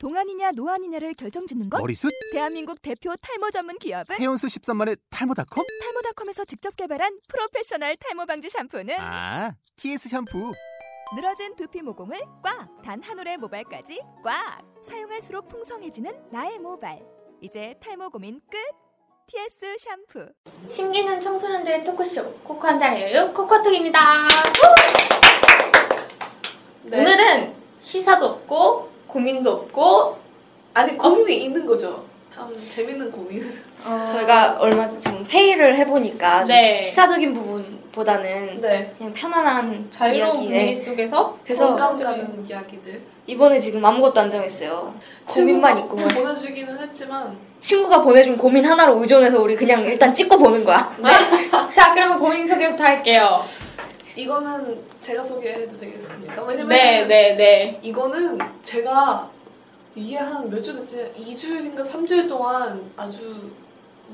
동안이냐 노안이냐를 결정짓는 것? 머리숱? 대한민국 대표 탈모 전문 기업은 헤어수 13만의 탈모닷컴? 탈모닷컴에서 직접 개발한 프로페셔널 탈모 방지 샴푸는 아, TS 샴푸. 늘어진 두피 모공을 꽉! 단 한 올의 모발까지 꽉! 사용할수록 풍성해지는 나의 모발. 이제 탈모 고민 끝! TS 샴푸. 신기는 청소년들의 토크쇼 코코 한잔 여유 코코톡입니다. 네. 오늘은 시사도 없고 고민도 없고 아니 고민이 있는 거죠. 참 재밌는 고민. 저희가 얼마 전 지금 회의를 해보니까 좀 네. 시사적인 부분보다는 네. 그냥 편안한 자유로운 이야기. 분위기 네. 속에서 그래서 공감 가는 이야기들. 이번에 지금 아무것도 안 정했어요. 고민만 있고 친구가 보내주기는 했지만 친구가 보내준 고민 하나로 의존해서 우리 그냥 일단 찍고 보는 거야. 자 그러면 고민 소개부터 할게요. 이거는 제가 소개해도 되겠습니까? 왜냐면 네 네 네. 이거는 제가 이게 한 몇 주 됐지? 2주일인가 3주일 동안 아주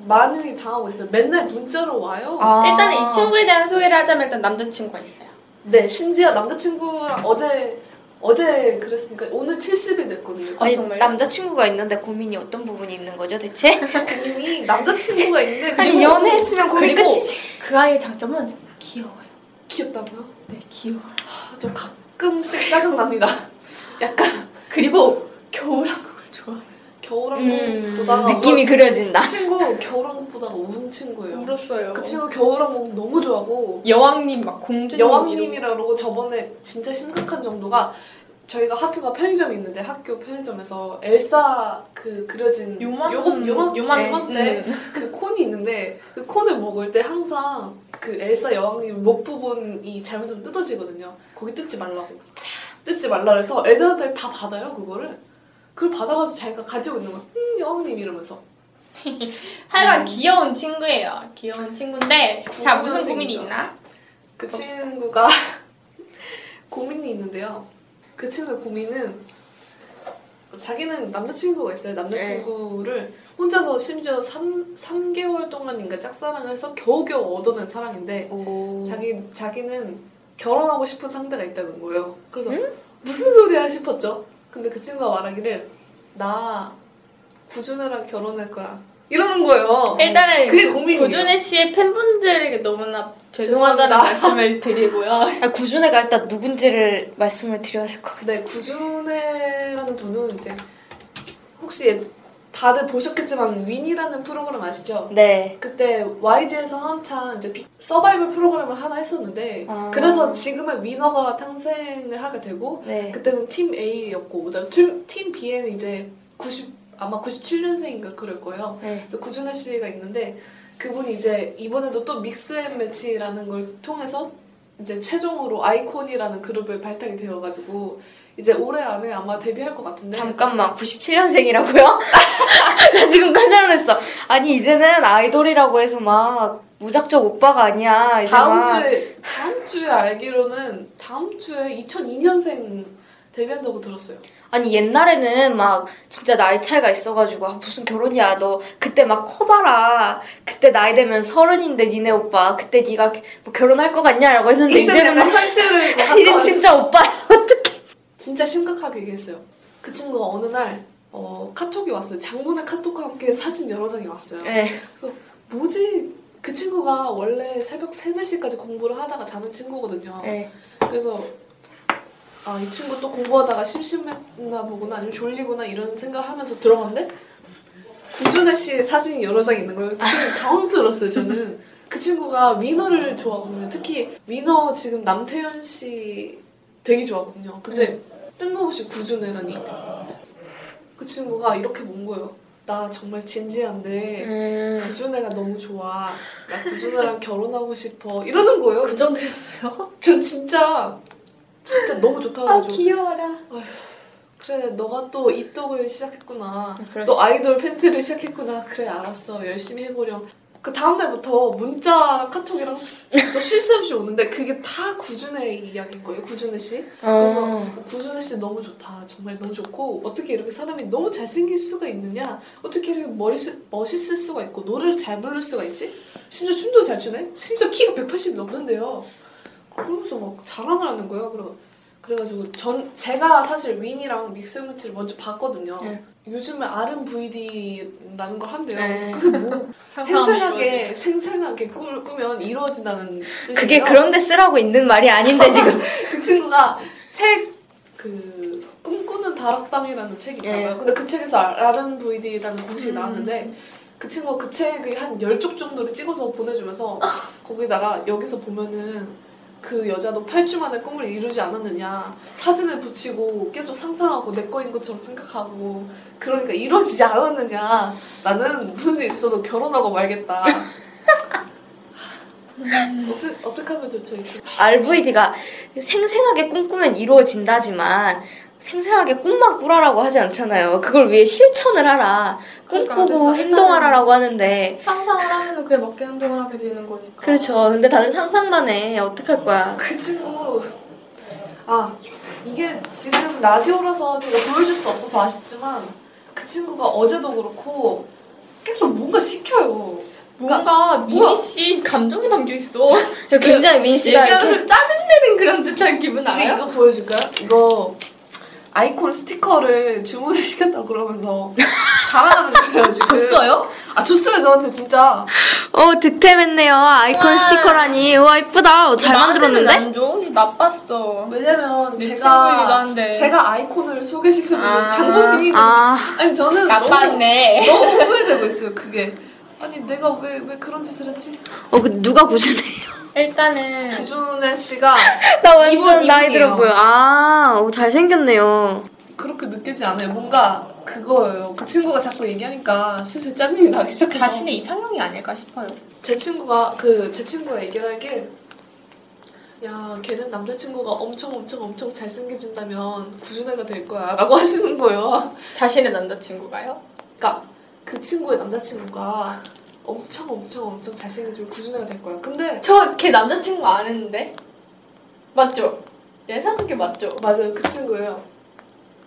많이 당하고 있어요. 맨날 문자로 와요. 아. 일단은 이 친구에 대한 소개를 하자면 일단 남자친구가 있어요. 네, 심지어 남자친구랑 어제 어제 그랬으니까 오늘 70일 됐거든요. 아니 정말요? 남자친구가 있는데 고민이 어떤 부분이 있는 거죠 대체? 고민이 남자친구가 있는데 아니 그리고 연애했으면 고민 그리고 끝이지. 그 아이의 장점은 귀여워요. 귀엽다고요? 네 귀여워. 요 아, 좀 가끔씩 짜증납니다. 약간 그리고 겨울왕국을 좋아해요. 겨울왕국 음, 느낌이 그려진다. 그 친구 겨울왕국 보다가 운 친구예요. 울었어요. 그 친구 겨울왕국 너무 좋아하고 여왕님 막 공주님 여왕님이라 그러고 저번에 진짜 심각한 정도가 저희가 학교가 편의점이 있는데 학교 편의점에서 엘사 그 그려진 요만 요만 요만 요만 네. 요만때 음. 그 콘이 있는데 그 콘을 먹을 때 항상 그 엘사 여왕님 목 부분이 잘못하면 뜯어지거든요. 거기 뜯지 말라고. 뜯지 말라 그래서 애들한테 다 받아요 그거를. 그걸 받아가지고 자기가 가지고 있는 거야. 음 여왕님 이러면서. 하여간 음. 귀여운 친구예요. 귀여운 친구인데 자 무슨 고민이. 있나? 그 친구가 고민이 있는데요. 그 친구의 고민은 자기는 남자친구가 있어요. 남자친구를 혼자서 심지어 3, 3개월 동안인가 짝사랑을 해서 겨우겨우 얻어낸 사랑인데 오. 자기, 자기는 결혼하고 싶은 상대가 있다는 거예요. 그래서 무슨 소리야 싶었죠. 근데 그 친구가 말하기를 나 구준애랑 결혼할 거야. 이러는 거예요. 일단은 그게 고민이에요. 고준혜 씨의 팬분들에게 너무나 죄송하다는. 말씀을 드리고요. 아, 구준애가 일단 누군지를 말씀을 드려야 될 것 같아요. 네, 구준애라는 분은 이제 혹시 다들 보셨겠지만 윈이라는 프로그램 아시죠? 네. 그때 YG에서 한창 이제 비- 서바이벌 프로그램을 하나 했었는데 아. 그래서 지금의 위너가 탄생을 하게 되고 네. 그때는 팀 A였고 팀, 팀 B에는 이제 90 아마 97년생인가 그럴 거예요. 네. 그래서 구준하 씨가 있는데 그분이 이제 이번에도 또 믹스앤 매치라는 걸 통해서 이제 최종으로 아이콘이라는 그룹을 발탁이 되어가지고 이제 올해 안에 아마 데뷔할 것 같은데 잠깐만 97년생이라고요? 나 지금 깜짝 놀랐어. 아니 이제는 아이돌이라고 해서 막 무작정 오빠가 아니야. 이제 다음 막 주에 다음 주에 알기로는 다음 주에 2002년생 데뷔한다고 들었어요. 아니 옛날에는 막 진짜 나이 차이가 있어가지고 아, 무슨 결혼이야 너 그때 막 커봐라 그때 나이 되면 서른인데 니네 오빠 그때 네가 뭐 결혼할 것 같냐라고 했는데 이제 이제는 막 현실을 이제 진짜 오빠야 어떡해 진짜 심각하게 얘기했어요. 그 친구가 어느 날 어, 카톡이 왔어요. 장문의 카톡과 함께 사진 여러 장이 왔어요. 네. 뭐지? 그 친구가 원래 새벽 3, 4시까지 공부를 하다가 자는 친구거든요. 네. 그래서 아, 이 친구 또 공부하다가 심심했나 보구나 아니면 졸리구나 이런 생각을 하면서 들어갔는데 구준하 씨의 사진이 여러 장 있는 거예요. 그래서 당황스러웠어요, 저는. 그 친구가 위너를 좋아하거든요. 특히 위너 지금 남태현 씨 되게 좋아하거든요. 근데 뜬금없이 구준애라니. 그 친구가 이렇게 본 거예요. 나 정말 진지한데 음. 구준애가 너무 좋아. 나 구준애랑 결혼하고 싶어. 이러는 거예요. 그 정도였어요? 전 진짜 진짜 너무 좋다고 아 해가지고. 귀여워라. 그래 너가 또 입덕을 시작했구나. 그럴 너 수- 아이돌 팬트를 시작했구나. 그래 알았어. 열심히 해보렴. 그 다음날부터 문자랑 카톡이랑 수- 진짜 쉴 새 없이 오는데 그게 다 구준의 이야기인 거예요 구준혜 씨. 그래서 어. 구준혜 씨 너무 좋다. 정말 너무 좋고 어떻게 이렇게 사람이 너무 잘생길 수가 있느냐? 어떻게 이렇게 머리 멋있을 수가 있고 노래를 잘 부를 수가 있지? 심지어 춤도 잘 추네? 심지어 키가 180이 넘는데요 그러면서 막 자랑을 하는 거예요 그리고 그래가지고 전 제가 사실 윈이랑 믹스매치를 먼저 봤거든요. 네. 요즘에 RM VD라는 걸 한대요. 네. 그게 뭐 생생하게 생생하게 꿈을 꾸면 이루어진다는 뜻이에요. 그게 그런데 쓰라고 있는 말이 아닌데 지금. 그 친구가 책 그 꿈꾸는 다락방이라는 책이 있나봐요. 네. 근데 그 책에서 RMVD라는 공식이 음. 나왔는데 그 친구가 그 책을 한 10쪽 정도를 찍어서 보내주면서 거기다가 여기서 보면은 그 여자도 8주 만에 꿈을 이루지 않았느냐. 사진을 붙이고 계속 상상하고 내 거인 것처럼 생각하고 그러니까 이루어지지 않았느냐. 나는 무슨 일 있어도 결혼하고 말겠다. 어떻게, 어떻게 하면 좋죠 RVD가 생생하게 꿈꾸면 이루어진다지만 생생하게 꿈만 꾸라라고 하지 않잖아요. 그걸 위해 실천을 하라. 그러니까 꿈꾸고 일단은- 행동하라라고 하는데 상상을 하면 그에 맞게 행동을 하게 되는 거니까. 그렇죠. 근데 다들 상상만 해. 어떡할 거야. 그 친구 아 이게 지금 라디오라서 제가 보여줄 수 없어서 아쉽지만 그 친구가 어제도 그렇고 계속 뭔가 시켜요. 뭔가? 미니 씨 감정이 담겨 있어. 저 굉장히 민 씨가 이렇게 짜증내는 그런 듯한 기분 알아요? 이거 보여줄까요? 이거 아이콘 스티커를 주문을 시켰다고 그러면서 자랑하는 거예요 지금. 줬어요? 아 줬어요 저한테 진짜. 어 득템했네요. 아이콘 와. 스티커라니. 우와 이쁘다. 어, 잘 만들었는데? 안 줘? 나빴어. 왜냐면 내 친구이기도 제가 한데. 제가 아이콘을 소개시켜주는 아. 장본인이 아 아니 저는 너무 나빴네. 너무 후회되고 있어요 그게. 아니 내가 왜 왜 그런 짓을 했지? 어, 그 누가 구준해요? 일단은 구준혜 씨가 나 완전 이분, 나이 들어. 보여. 아, 어, 잘생겼네요. 그렇게 느끼지 않아요. 뭔가 그거예요. 그 친구가 자꾸 얘기하니까 슬슬 짜증이 나기 시작해서 자신의 이상형이 아닐까 싶어요. 제 친구가 그 제 친구가 얘기를 하길 야 걔는 남자친구가 엄청 엄청 엄청 잘생겨진다면 구준애가 될 거야 라고 하시는 거예요. 자신의 남자친구가요? 그러니까 그 친구의 남자친구가 엄청 엄청 엄청 잘생겨지면 구준애가 될 거야. 근데 저 걔 남자친구 아는데? 맞죠? 예상한 게 맞죠? 맞아요 그 친구예요.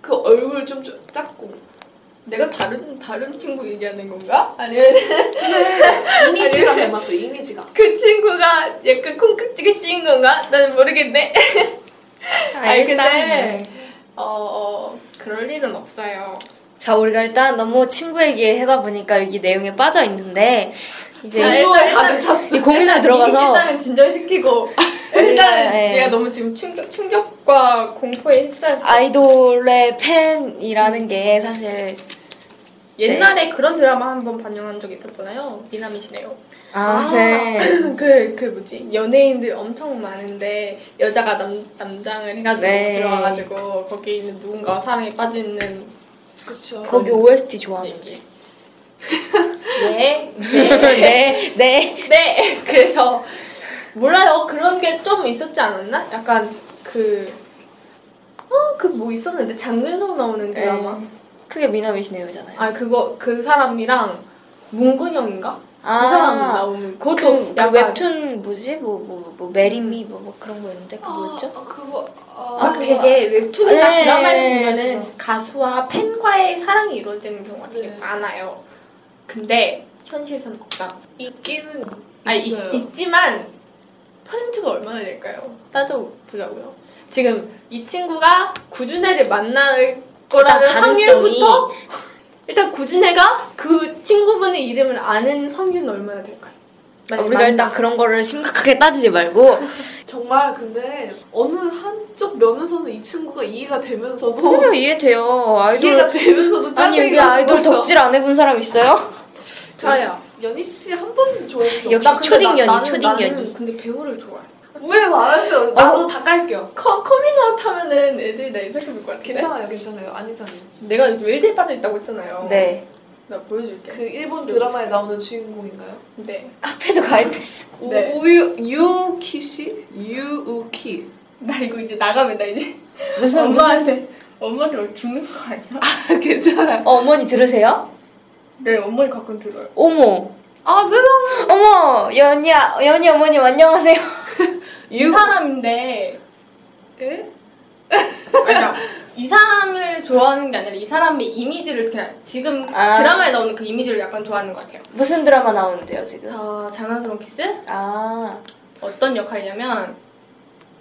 그 얼굴 좀좀 작고 내가 다른 다른 친구 얘기하는 건가? 아니면 이미지가 닮았어 이미지가. 그 친구가 약간 콩깍지가 씌인 건가? 나는 모르겠네. 아니 근데 어, 어 그럴 일은 없어요. 자, 우리가 일단 너무 친구 얘기하다 보니까 여기 내용에 빠져 있는데 이제 자, 분노에 일단- 가득 찼어. 이 고민을 들어가서 일단은 진정시키고 우리가, 일단 예. 내가 너무 지금 충격 충격과 공포에 휩싸였어. 아이돌의 팬이라는 게 사실 옛날에 그런 드라마 한 번 반영한 적이 있었잖아요. 미남이시네요. 아, 네. 그, 그 뭐지? 연예인들 엄청 많은데 여자가 남, 남장을 해가지고 네. 들어와가지고 거기 있는 누군가 사랑에 빠지는 그렇죠. 거기 OST 좋아하는데. 얘기. 네. 네, 네. 네. 그래서 몰라요. 그런 게 좀 있었지 않았나? 약간 그 어, 그 뭐 있었는데 장근석 나오는 드라마. 네. 그게 미남이시네요잖아요. 아 그거 그 사람이랑 문근영인가? 아, 그 사람 나오는 그것도 그, 그 약간 웹툰 뭐지? 뭐, 뭐, 뭐, 메리미 뭐, 뭐 그런 거였는데? 그 뭐였죠? 아, 그거 아, 아, 되게 웹툰이나 네, 드라마에 네, 보면은 그거. 가수와 팬과의 사랑이 이루어지는 경우가 되게 네. 많아요. 근데 현실에서는 없다. 있기는 아 있, 있어요. 있지만 퍼센트가 얼마나 될까요? 따져보자고요. 지금 이 친구가 구준혜를 만날 거라는 확률부터 일단 구준혜가 그 친구분의 이름을 아는 확률은 얼마나 될까요? 아, 우리가 만나- 일단 그런 거를 심각하게 따지지 말고 정말 근데 어느 한쪽 면에서는 이 친구가 이해가 되면서도 전혀 이해돼요. 아이돌 이해가 되면서도 아니 여기 아이돌. 덕질 안 해본 사람 있어요? 저요. 연희 씨 한 번도 좋아해 적 역시 초딩 연희, 초딩 연희. 근데 배우를 좋아해. 왜 말했어요? 나도 다 깔게요. 커, 커밍아웃 하면은 애들이 나 이상해 볼 것 같은데? 괜찮아요, 괜찮아요. 안 이상해요. 내가 일드에 빠져있다고 했잖아요. 네. 나 보여줄게. 그 일본 드라마에 나오는 주인공인가요? 네. 카페도 가입했어. 네. 우유 유키 씨? 유우키. 나 이거 이제 나가면 나 이제 무슨 엄마한테 엄마한테 죽는 거 아니야? 괜찮아요. 어, 어머니 들으세요? 네, 어머니 가끔 들어요. 어머. 아 세상에. 어머, 연희, 아- 연희 어머님 안녕하세요. 이 사람인데? 그러니까 이 사람을 좋아하는 게 아니라 이 사람의 이미지를 그냥 지금 아. 드라마에 나오는 그 이미지를 약간 좋아하는 것 같아요. 무슨 드라마 나오는데요, 지금? 아, 장난스러운 키스? 아, 어떤 역할이냐면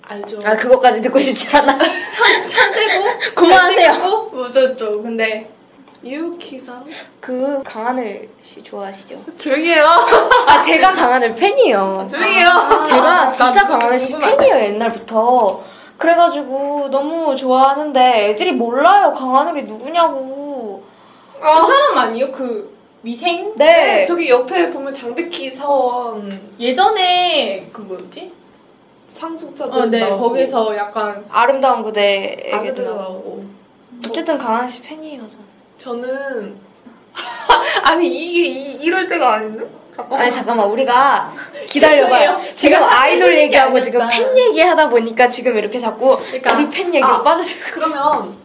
알죠. 아 그거까지 듣고 싶지 않아. 천재고 그만하세요. 잘생겼고 뭐 어쩌고 근데 유키상 그 강하늘 씨 좋아하시죠? 조용히 해요. 아 제가 강하늘 팬이에요. 조용히 해요. 제가 진짜 나 강하늘 씨 궁금하다. 팬이에요 옛날부터. 그래가지고 너무 좋아하는데 애들이 몰라요 강하늘이 누구냐고. 그 사람 아니에요? 그 미생? 네. 저기 옆에 보면 장백희 사원 예전에 그 뭐였지? 상속자들 어, 네 나오고 거기서 약간 아름다운 그대에게도 아기들 나오고. 나오고 어쨌든 강하늘 씨 팬이에요 저는. 저는 아니 이게 이, 이럴 때가 아닌데? 아니 잠깐만 우리가 기다려봐요. 지금 아이돌 얘기하고 지금 팬 얘기하다 보니까 지금 이렇게 자꾸 그러니까 우리 팬 얘기로 아, 있어. 그러면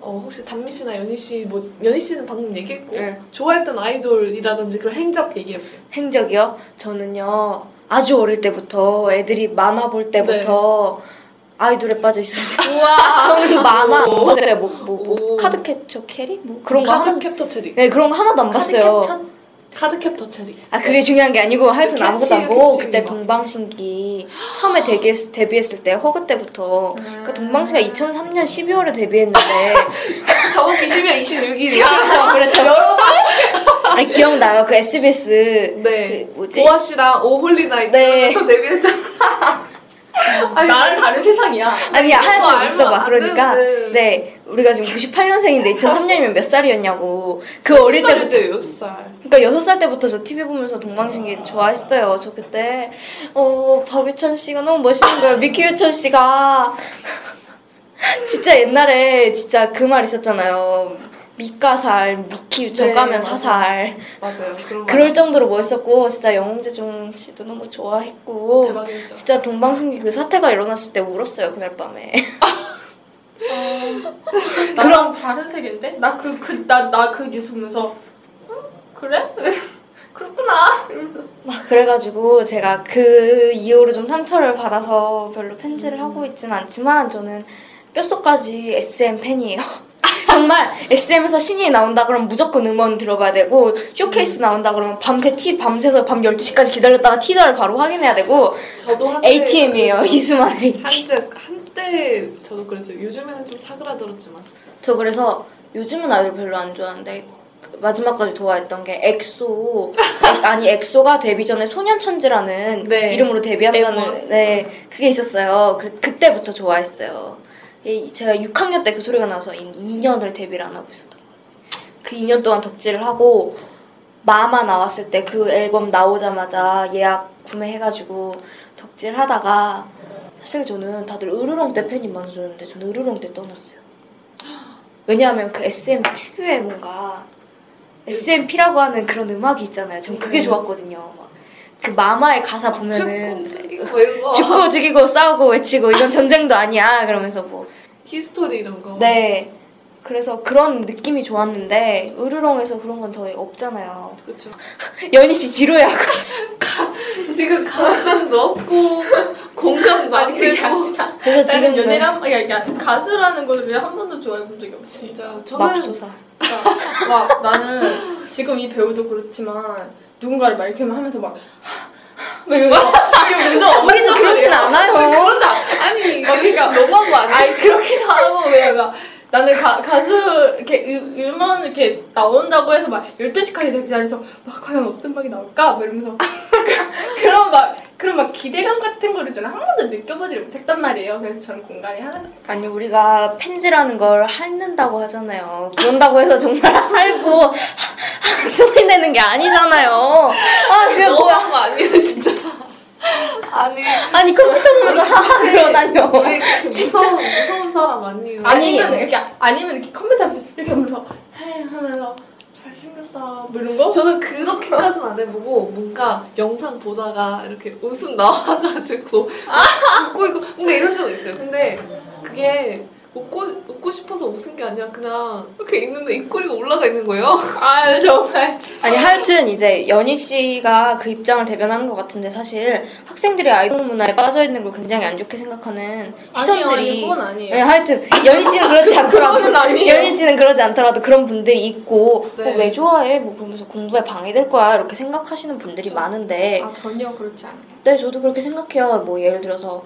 어, 혹시 단미 씨나 연희 씨, 뭐 연희 씨는 방금 얘기했고 네. 좋아했던 아이돌이라든지 그런 행적 얘기해보세요. 행적이요? 저는요 아주 어릴 때부터 애들이 만화 볼 때부터 아이돌에 빠져 있었어요. 우와 저는 만화 오. 뭐 뭐뭐 뭐, 오. 카드캐쳐 캐리 뭐 그런 거 하나 카드 캡터 체리. 네 그런 거 하나도 안 봤어요. 카드 캡터 체리. 아 그게 중요한 게 아니고 하여튼 캐치, 아무것도 안 보고 캐치 그때 막. 동방신기 처음에 데뷔했, 데뷔했을 때 Hug 때부터 그 동방신기가 2003년 12월에 데뷔했는데 저거 기시면 26일이야. 그렇죠 그렇죠 여러분 아니 기억나요 그 SBS 네. 그 뭐지 보아 씨랑 오홀리 나이트 네. 데뷔했잖아. 아니, 나는 다른 세상이야 아니 그거 하여튼 알면 있어봐 안 그러니까 되는데. 네 우리가 지금 98년생인데 2003년이면 몇 살이었냐고 그 어릴 때부터 때부터 6살. 그러니까 여섯 살 때부터 저 TV 보면서 동방신기 좋아했어요. 저 그때 어 박유천 씨가 너무 멋있는 거예요. 미키유천 씨가 진짜 옛날에 진짜 그 말 있었잖아요. 미가살 미키유천 네, 까면 맞아요. 사살. 맞아요. 그런 그럴 정도로 멋있었고 진짜 영웅재종 씨도 너무 좋아했고 대박이죠. 진짜 동방신기 그 사태가 일어났을 때 울었어요 그날 밤에. 나랑 다른 세계인데? 나 그 그 나 나 그 뉴스 보면서 응? 그래? 그렇구나 막 그래가지고 제가 그 이후로 좀 상처를 받아서 별로 팬지를 하고 있진 않지만 저는 뼛속까지 SM 팬이에요. 정말 SM에서 신이 나온다 그러면 무조건 음원 들어봐야 되고 쇼케이스 나온다 그러면 밤새 티 밤새서 밤 12시까지 기다렸다가 티저를 바로 확인해야 되고 저도 한때 ATM이에요. 그- 이수만 ATM. 한때 한때 저도 그랬죠. 요즘에는 좀 사그라들었지만 저 그래서 요즘은 아이돌 별로 안 좋아하는데 그 마지막까지 좋아했던 게 엑소 엑- 아니 엑소가 데뷔 전에 소년천지라는 네. 이름으로 데뷔한다는. 네 그게 있었어요. 그, 그때부터 좋아했어요. 이- 제가 6학년 때 그 소리가 나와서 2년을 데뷔를 안 하고 있었던 거예요. 그 2년 동안 덕질을 하고 MAMA 나왔을 때 그 앨범 나오자마자 예약 구매해가지고 덕질하다가 사실 저는 다들 으르렁 때 팬이 많아졌는데 저는 으르렁 때 떠났어요. 왜냐하면 그 SM 특유의 뭔가 SMP라고 하는 그런 음악이 있잖아요. 전 그게 음. 좋았거든요. 막 그 MAMA의 가사 보면은 죽고 죽이고 뭐 죽고 죽이고 싸우고 외치고 이건 전쟁도 아니야 그러면서 뭐 History 이런 거. 네. 그래서 그런 느낌이 좋았는데 으르렁에서 그런 건 더 없잖아요. 그렇죠. 연희 씨 지루해하고 지금 감정도 없고 공감도 안 되고 그래서 지금 연애를 한 그러니까 가수라는 거를 한 번도 좋아해 본 적이 없어 진짜 저는 맙소사. 그러니까 막 나는 지금 이 배우도 그렇지만 누군가를 막 이렇게 하면서 막 막 이러면서 먼저 우리는 그렇진 않아요. 그러다 아니 막 그러니까 너무한 거 아니야? 아니 그렇기도 하고 내가 나는 가, 가수 이렇게 음, 음원 이렇게 나온다고 해서 막 12시까지 기다려서 막 과연 어떤 음악이 나올까? 막 이러면서 그런 막 그런 막 기대감 같은 거를 저는 한 번도 느껴보지를 못했단 말이에요. 그래서 저는 공간이 하나도 아니 우리가 팬지라는 걸 핥는다고 하잖아요. 그런다고 해서 정말 핥고 소리 내는 게 아니잖아요. 아 그게 뭐야? 너무한 거 아니에요 진짜. 아니 아니 컴퓨터 보면서 하하 그러다뇨. 그렇게 무서운 무서운 사람 아니에요. 아니, 아니면 이렇게 아니면 이렇게 컴퓨터 앞에서 이렇게 하면서 헤 하면서 잘생겼다 뭐 이런 거? 저는 그렇게까지는 안 해보고 뭔가 영상 보다가 이렇게 웃음 나와가지고 웃고 있고 뭔가 이런 적은 있어요. 근데 그게 웃고 웃고 싶어서 웃은 게 아니라 그냥 이렇게 있는데 입꼬리가 올라가 있는 거예요. 아유 정말 아니 하여튼 이제 연희 씨가 그 입장을 대변하는 것 같은데 사실 학생들이 아이돌 문화에 빠져 있는 걸 굉장히 안 좋게 생각하는 시선들이 아니요, 아니, 그건 아니에요. 네, 하여튼 연희 씨는 그렇지 않더라도 그건 아니에요. 연희 씨는 그러지 않더라도 그런 분들이 있고 네. 어, 왜 좋아해? 뭐 그러면서 공부에 방해될 거야 이렇게 생각하시는 분들이 그렇죠. 많은데 아 전혀 그렇지 않아요. 네 저도 그렇게 생각해요. 뭐 예를 들어서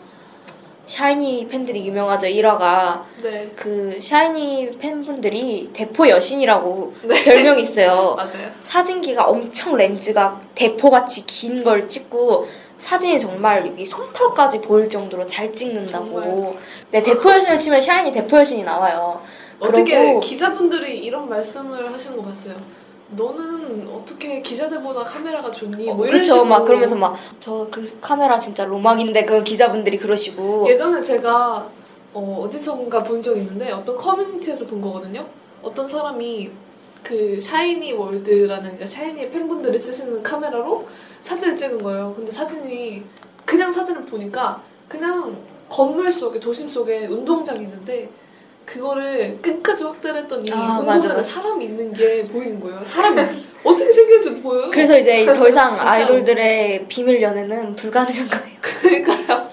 샤이니 팬들이 유명하죠 1화가 네. 그 샤이니 팬분들이 대포 여신이라고 네. 별명이 있어요. 맞아요. 사진기가 엄청 렌즈가 대포같이 긴 걸 찍고 사진이 정말 여기 솜털까지 보일 정도로 잘 찍는다고. 네, 대포 여신을 치면 샤이니 대포 여신이 나와요. 어떻게 기자분들이 이런 말씀을 하시는 거 봤어요. 너는 어떻게 기자들보다 카메라가 좋니? 뭐 이런 그쵸, 식으로. 막 그러면서 막 저 그 카메라 진짜 로망인데 그 기자분들이 그러시고. 예전에 제가 어, 어디선가 본 적 있는데 어떤 커뮤니티에서 본 거거든요. 어떤 사람이 그 샤이니 월드라는 그러니까 샤이니의 팬분들이 쓰시는 카메라로 사진을 찍은 거예요. 근데 사진이 그냥 사진을 보니까 그냥 건물 속에 도심 속에 운동장이 있는데 그거를 끝까지 확대를 했더니 아, 운동장에 맞아, 맞아. 사람이 있는 게 보이는 거예요. 사람이 어떻게 생겼지 보여요? 그래서 이제 더 이상. 아이돌들의 비밀 연애는 불가능한 거예요. 그러니까요.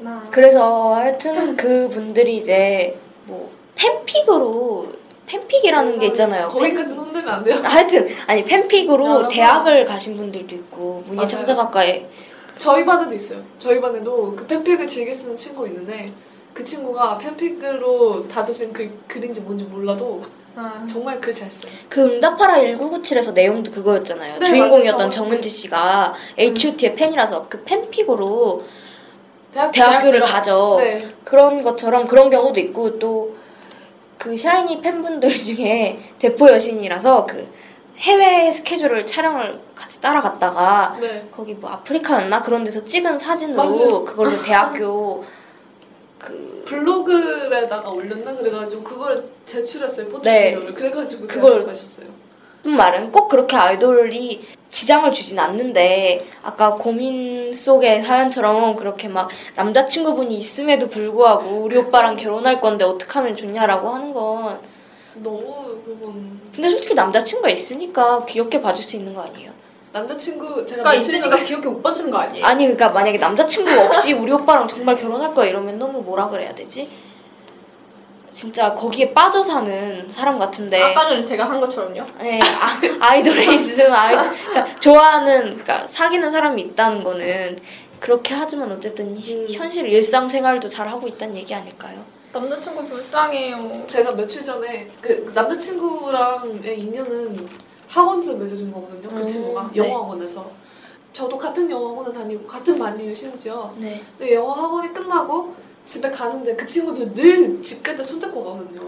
나 그래서 하여튼 그 분들이 이제 뭐 팬픽으로 팬픽이라는 게 있잖아요. 거기까지 손대면 안 돼요. 하여튼 아니 팬픽으로 여러분. 대학을 가신 분들도 있고 문예. 청자학과에 저희 반에도 있어요. 저희 반에도 그 팬픽을 즐겨 쓰는 친구 있는데 그 친구가 팬픽으로 다져진 그 글인지 뭔지 몰라도 아, 정말 글 잘 써요. 그 응답하라 1997에서 내용도 그거였잖아요. 네, 주인공이었던 맞아요. 정은지 씨가 H.O.T의 팬이라서 그 팬픽으로 대학, 대학교를 대학교. 가죠. 네. 그런 것처럼 그런 경우도 있고 또 그 샤이니 팬분들 중에 대포 여신이라서 그 해외 스케줄을 촬영을 같이 따라갔다가 네. 거기 뭐 아프리카였나 그런 데서 찍은 사진으로 맞아요. 그걸로 대학교 그 블로그에다가 올렸나 그래가지고 그걸 제출했어요 네. 포트폴리오를 그래가지고 그걸- 가셨어요. 무슨 말은 꼭 그렇게 아이돌이 지장을 주진 않는데 아까 고민 속의 사연처럼 그렇게 막 남자친구분이 있음에도 불구하고 우리 오빠랑 결혼할 건데 어떻게 하면 좋냐라고 하는 건 너무 그건 근데 솔직히 남자친구가 있으니까 귀엽게 봐줄 수 있는 거 아니에요? 남자친구 제가 그러니까 있으니까 전에 귀엽게 못 봐주는 거 아니에요? 아니 그러니까 만약에 남자친구가 없이 우리 오빠랑 정말 결혼할 거야 이러면 너무 뭐라 그래야 되지? 진짜 거기에 빠져 사는 사람 같은데 아까 전에 제가 한 것처럼요. 네, 아, 아이돌에 있으면 아이, 그러니까 좋아하는, 그러니까 사귀는 사람이 있다는 거는 그렇게 하지만 어쨌든 음. 현실 일상생활도 잘 하고 있다는 얘기 아닐까요? 남자친구 불쌍해요. 제가 며칠 전에 그 남자친구랑의 인연은 학원에서 맺어준 거거든요. 그 음, 친구가 네. 영어학원에서. 저도 같은 영어 학원을 다니고 같은 반이에요 심지어. 네. 근데 영어 학원이 끝나고 집에 가는데 그 친구들 늘 집 갈 때 손잡고 가거든요.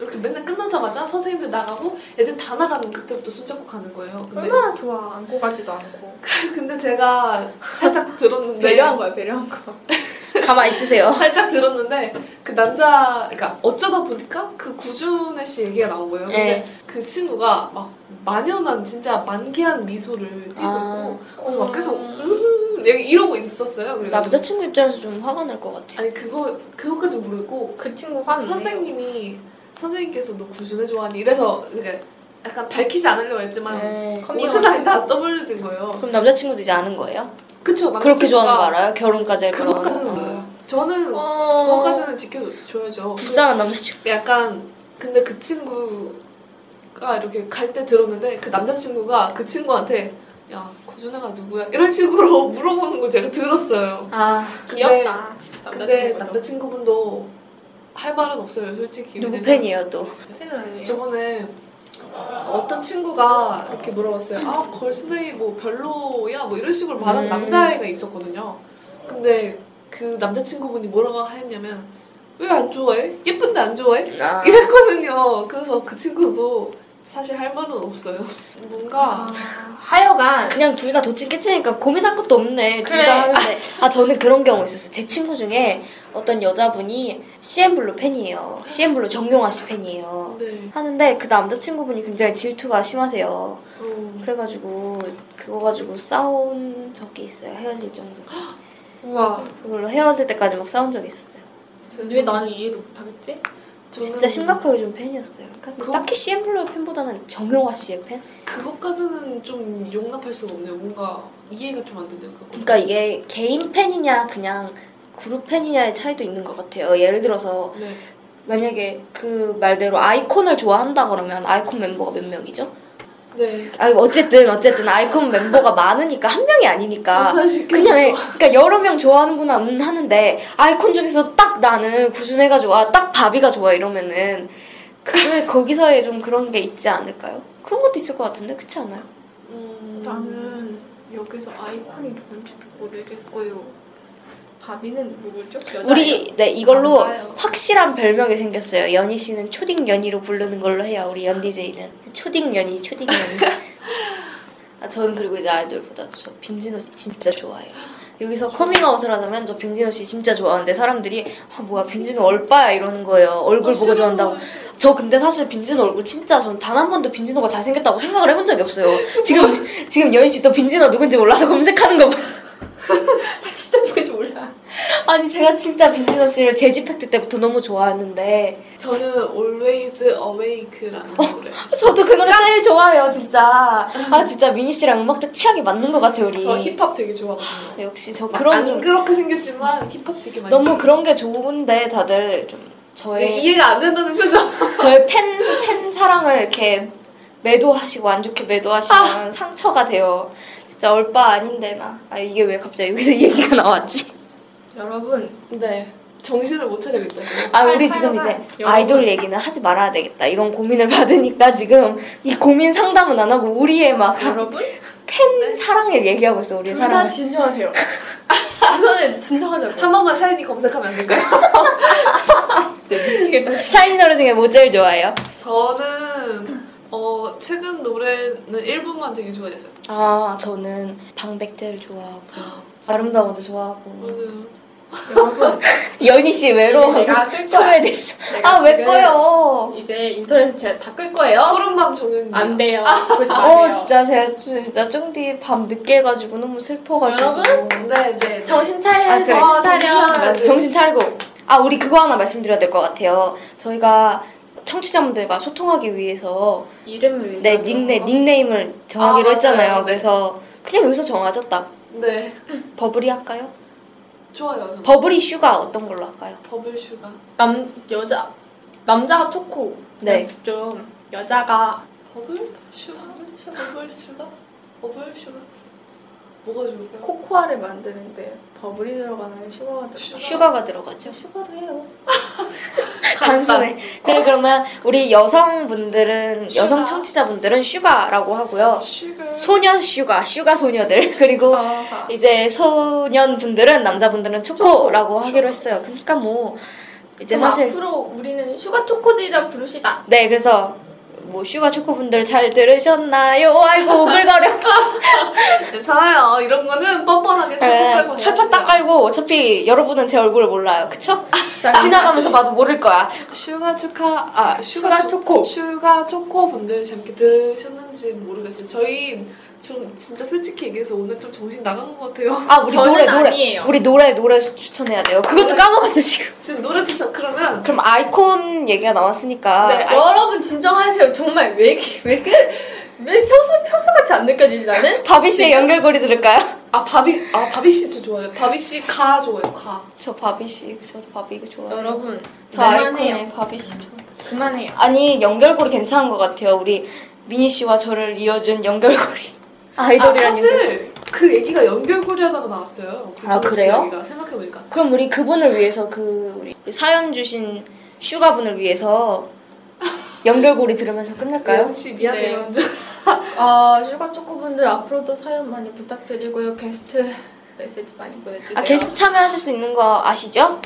이렇게 맨날 끝나자마자 선생님들 나가고 애들 다 나가면 그때부터 손잡고 가는 거예요. 근데, 얼마나 좋아. 안고 가지도 않고. 근데 제가 살짝 들었는데 배려한 거야, 배려한 거. 가만히 있으세요. 살짝 들었는데 그 남자 그러니까 어쩌다 보니까 그 구준혜 씨 얘기가 나온 거예요. 근데 네. 그 친구가 막 만연한 진짜 만개한 미소를 띠고 아. 있고 막 계속 음, 이러고 있었어요. 그래가지고 남자친구 입장에서 좀 화가 날 것 같아. 아니 그거 그거까지 모르고 그 친구 화는 선생님이 선생님께서 너 구준혜 좋아하니 이래서 이게 약간 밝히지 않으려고 했지만 네. 온. 세상이 다 떠벌려진 거예요. 그럼 남자친구도 이제 아는 거예요? 그쵸 그렇게 좋아하는 거 알아요? 결혼까지 할 그것까지는 거라서. 몰라요. 저는 어... 그거까지는 지켜줘야죠. 불쌍한 남자친구. 약간 근데 그 친구가 이렇게 갈 때 들었는데 그 남자친구가 그 친구한테 야 구준혜가 누구야 이런 식으로 물어보는 걸 제가 들었어요. 아, 귀엽다. 근데 남자친구도. 남자친구분도 할 말은 없어요 솔직히. 누구 팬이에요 또? 팬은 아니에요. 저번에 어떤 친구가 이렇게 물어봤어요. 아 걸스데이 뭐 별로야 뭐 이런 식으로 말하는 음. 남자애가 있었거든요. 근데 그 남자친구분이 뭐라고 했냐면 왜 안 좋아해? 예쁜데 안 좋아해? 아, 이랬거든요. 그래서 그 친구도 사실 할 말은 없어요. 뭔가 아, 하여간 그냥 둘 다 도찐 개찐이니까 고민할 것도 없네. 둘 그래. 다 하는데. 아, 저는 그런 경우 있었어요. 제 친구 중에 어떤 여자분이 CN블루 팬이에요. CN블루 정용화 씨 팬이에요. 네. 하는데 그 남자친구분이 굉장히 질투가 심하세요. 어, 그래가지고 그거 가지고 싸운 적이 있어요. 헤어질 정도. 우와. 그걸로 헤어질 때까지 막 싸운 적이 있었어요. 왜 나는 이해를 못하겠지? 진짜 심각하게 좀 팬이었어요. 그러니까 그거- 딱히 CN블루의 팬보다는 정용화 씨의 팬? 그것까지는 좀 용납할 수가 없네요. 뭔가 이해가 좀안 되네요. 그거. 그러니까 이게 개인 팬이냐 그냥 그룹 팬이냐의 차이도 있는 것 같아요. 예를 들어서 네. 만약에 그 말대로 아이콘을 좋아한다 그러면 아이콘 멤버가 몇 명이죠? 네. 아 어쨌든 어쨌든 아이콘 멤버가 많으니까 한 명이 아니니까 그냥 애- 그러니까 여러 명 좋아하는구나 음 하는데 아이콘 중에서 딱 나는 구순애가 좋아 딱 바비가 좋아 이러면은 그 거기서의 좀 그런 게 있지 않을까요? 그런 것도 있을 것 같은데 그렇지 않아요? 음, 나는 여기서 아이콘이 누군지 모르겠고요. 바비는 누구죠? 여자예요? 우리 네 이걸로 남자예요. 확실한 별명이 생겼어요. 연희 씨는 초딩 연희로 부르는 걸로 해요. 우리 연 DJ는 초딩 연희, 초딩 연희. 아, 저는 그리고 이제 아이돌보다도 저 빈진호 씨 진짜 좋아해요. 여기서 커밍아웃을 하자면 저 빈지노 씨 진짜 좋아하는데 사람들이 아 뭐야 빈지노 얼빠야 이러는 거예요. 얼굴 어, 보고 좋아한다고. 저 근데 사실 빈지노 얼굴 진짜 전 단 한 번도 빈지노가 잘생겼다고 생각을 해본 적이 없어요. 지금 지금 연희 씨또 빈지노 누군지 몰라서 검색하는 거 봐. 진짜 몰라. 아니 제가 진짜 빈지노 씨를 재지팩트 때부터 너무 좋아했는데 저는 Always Awake라는 노래. 저도 그 노래 제일 좋아해요 진짜 아 진짜 미니 씨랑 음악적 취향이 맞는 것 같아요 우리 저 힙합 되게 좋아하거든요. 역시 저막 그런 안좀 그렇게 생겼지만 힙합 되게 많이 너무. 그런 게 좋은데 다들 좀 저의 이해가 안 된다는 표정. 저의 팬 팬 사랑을 이렇게 매도하시고 안 좋게 매도하시면 상처가 돼요 진짜 얼빠 아닌데 나 아 이게 왜 갑자기 여기서 이 얘기가 나왔지 여러분 네. 정신을 못 차리겠다. 아 우리 지금 이제 여러분. 아이돌 얘기는 하지 말아야 되겠다 이런 고민을 받으니까 지금 이 고민 상담은 안 하고 우리의 막 여러분 팬 사랑을 얘기하고 있어 우리 사랑을 진정하세요. 우선은 진정하자고. 한 번만 샤이니 검색하면 안 될까요? 네, 미치겠다. 샤이니 노래 중에 뭐 제일 좋아해요? 저는 어 최근 노래는 1분만 되게 좋아했어요. 아 저는 방백대를 좋아하고 아름다워도 좋아하고 저는 여러분 연희 씨 외로워 내가 끌 거야. 소외됐어 아 왜 꺼요 이제 인터넷 제가 다 끌 거예요. 푸른 밤 종현님. 안 돼요. 보지 마세요. 어 진짜 제가 진짜 쫑디 밤 늦게 해가지고 너무 슬퍼가지고 여러분? 네, 네. 정신 차려. 아, 그래. 정신 차려. 정신 차리고 아 우리 그거 하나 말씀드려야 될 것 같아요 저희가 청취자분들과 소통하기 위해서 이름을 네. 닉네 닉네임을 정하기로 아, 했잖아요. 네. 그래서 그냥 여기서 정하죠 딱 네. 버블이 할까요? 좋아요. 버블이 슈가 어떤 걸로 할까요? 버블 슈가. 남 여자 남자가 초코. 네. 좀 여자가 버블 슈가? 버블 슈가? 버블 슈가? 뭐가 좋을까요? 코코아를 만드는데 버블이 들어가나요? 슈가가 들어가나요? 슈가. 슈가가 들어가죠 슈가를 해요. 단순해. 그래 그러면 우리 여성분들은 슈가. 여성 청취자분들은 슈가라고 하고요. 슈가. 소녀 슈가, 슈가 소녀들 그리고 아하. 이제 소년분들은 남자분들은 초코라고 하기로 했어요. 그러니까 뭐 이제 사실 앞으로 우리는 슈가 초코들이라 부릅시다. 네 그래서 뭐 슈가 초코분들 잘 들으셨나요? 아이고 오글거려. 괜찮아요. 이런 거는 뻔뻔하게 철판 네, 깔고 철판 딱 깔고 어차피 여러분은 제 얼굴을 몰라요. 그쵸? 자, 지나가면서 봐도 모를 거야. 슈가 축하 아 슈가, 슈가 초코. 슈가 초코 분들 재밌게 들으셨는지 모르겠어요. 저희 좀 진짜 솔직히 얘기해서 오늘 좀 정신 나간 것 같아요. 아 우리 노래 노래 아니에요. 우리 노래 노래 추천해야 돼요. 그것도 까먹었어 지금. 지금 노래 추천 그러면 그럼 아이콘 얘기가 나왔으니까 네, 아, 여러분 진정하세요. 정말 왜 이렇게 왜 이렇게 왜 평소 평소 같이 안 느껴지지 나는? 바비 씨의 연결고리 들을까요? 아 바비 아 바비 씨도 좋아요. 바비 씨 가 좋아요. 가. 저 바비 씨, 저도 바비 이거 좋아해요. 여러분 저 아이콘의 그만해요. 바비 씨 좋아. 그만해요. 아니 연결고리 괜찮은 것 같아요. 우리 미니 씨와 저를 이어준 연결고리. 아 아이돌이란 연결. 사실 그 얘기가 연결고리 하다가 나왔어요. 그 아, 그래요? 얘기가 생각해보니까 그럼 우리 그분을 위해서 그 우리 사연 주신 슈가 분을 위해서 연결고리 들으면서 끝낼까요? 씨 미안해요. 아 슈가 초코분들 앞으로도 사연 많이 부탁드리고요. 게스트 메시지 많이 보내주세요. 아 게스트 참여하실 수 있는 거 아시죠?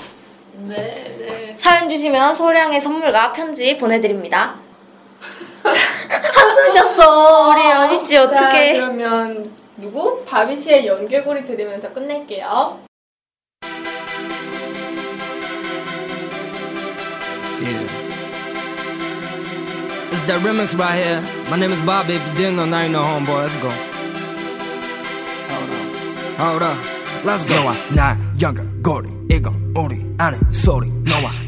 네 네. 사연 주시면 소량의 선물과 편지 보내드립니다. 한숨 쉬었어 우리 연희 씨 자, 어떻게? 그러면 누구? 바비 씨의 연결고리 들으면서 끝낼게요. Yeah. It's that remix right here. My name is Bobby. If you didn't know, now you know, homeboy. Let's go. Hold up. Hold up. Let's go. 너와 나 연결고리 이건 우리 안에 소리 너와 나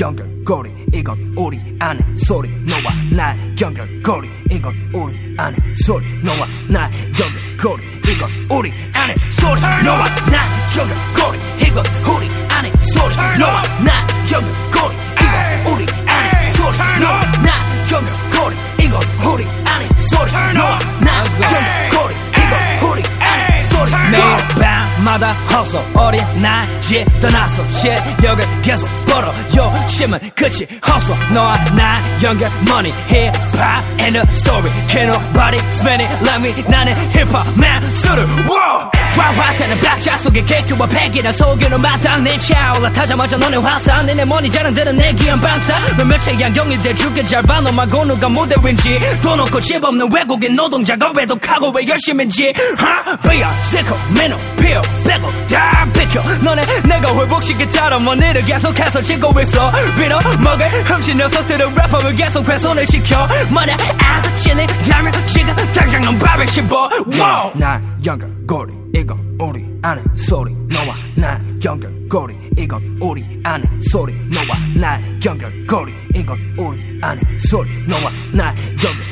연결고리 이건 우리 안에 소리. 너와 나 연결고리 이건 우리 안에 소리. 너와 나 연결고리 이건 우리 안에 소리. 너와 나 연결고리 이건 우리 안에 소리. 너와 나 연결고리 이건 우리 안에 소리. 너와 나 연결고리 이건 우리 안에 소리. 너와 나 연결고리 밤마다 허서 어린 낮에 떠나서 실력을 계속 벌어 욕심은 끝이 없어 너와 나 연결 money 힙합 and the story Can't nobody spend it like me 나는 힙합 만수를 wow 화화타는 박자 속에 개큐와 패기란 속에는 마땅 내 차올라 타자마자 너네 화사. 내내 머니 자랑들은 내 귀한 반사. 몇몇의 양경이 대줄게 잘봐 너마고 누가 무대 윈지. 돈 없고 집 없는 외국인 노동자가 외독하고 왜 열심인지. 하? 비야 시커 민호 피어 빼고 다 비켜. 너네 내가 회복시키 따라 머니를 계속해서 찍고 있어. 빌어 먹을 흠씬 녀석들은 래퍼를 계속 훼손을 시켜. 만약 아찔리다면 지금 당장 넌 밥을 씹어. Wow. 나 연결고리 이건 우리 안에 소리 너와 나 연결고리 이건 우리 안에 소리 너와 나 연결고리 이건 우리 안에 소리 너와 나 연결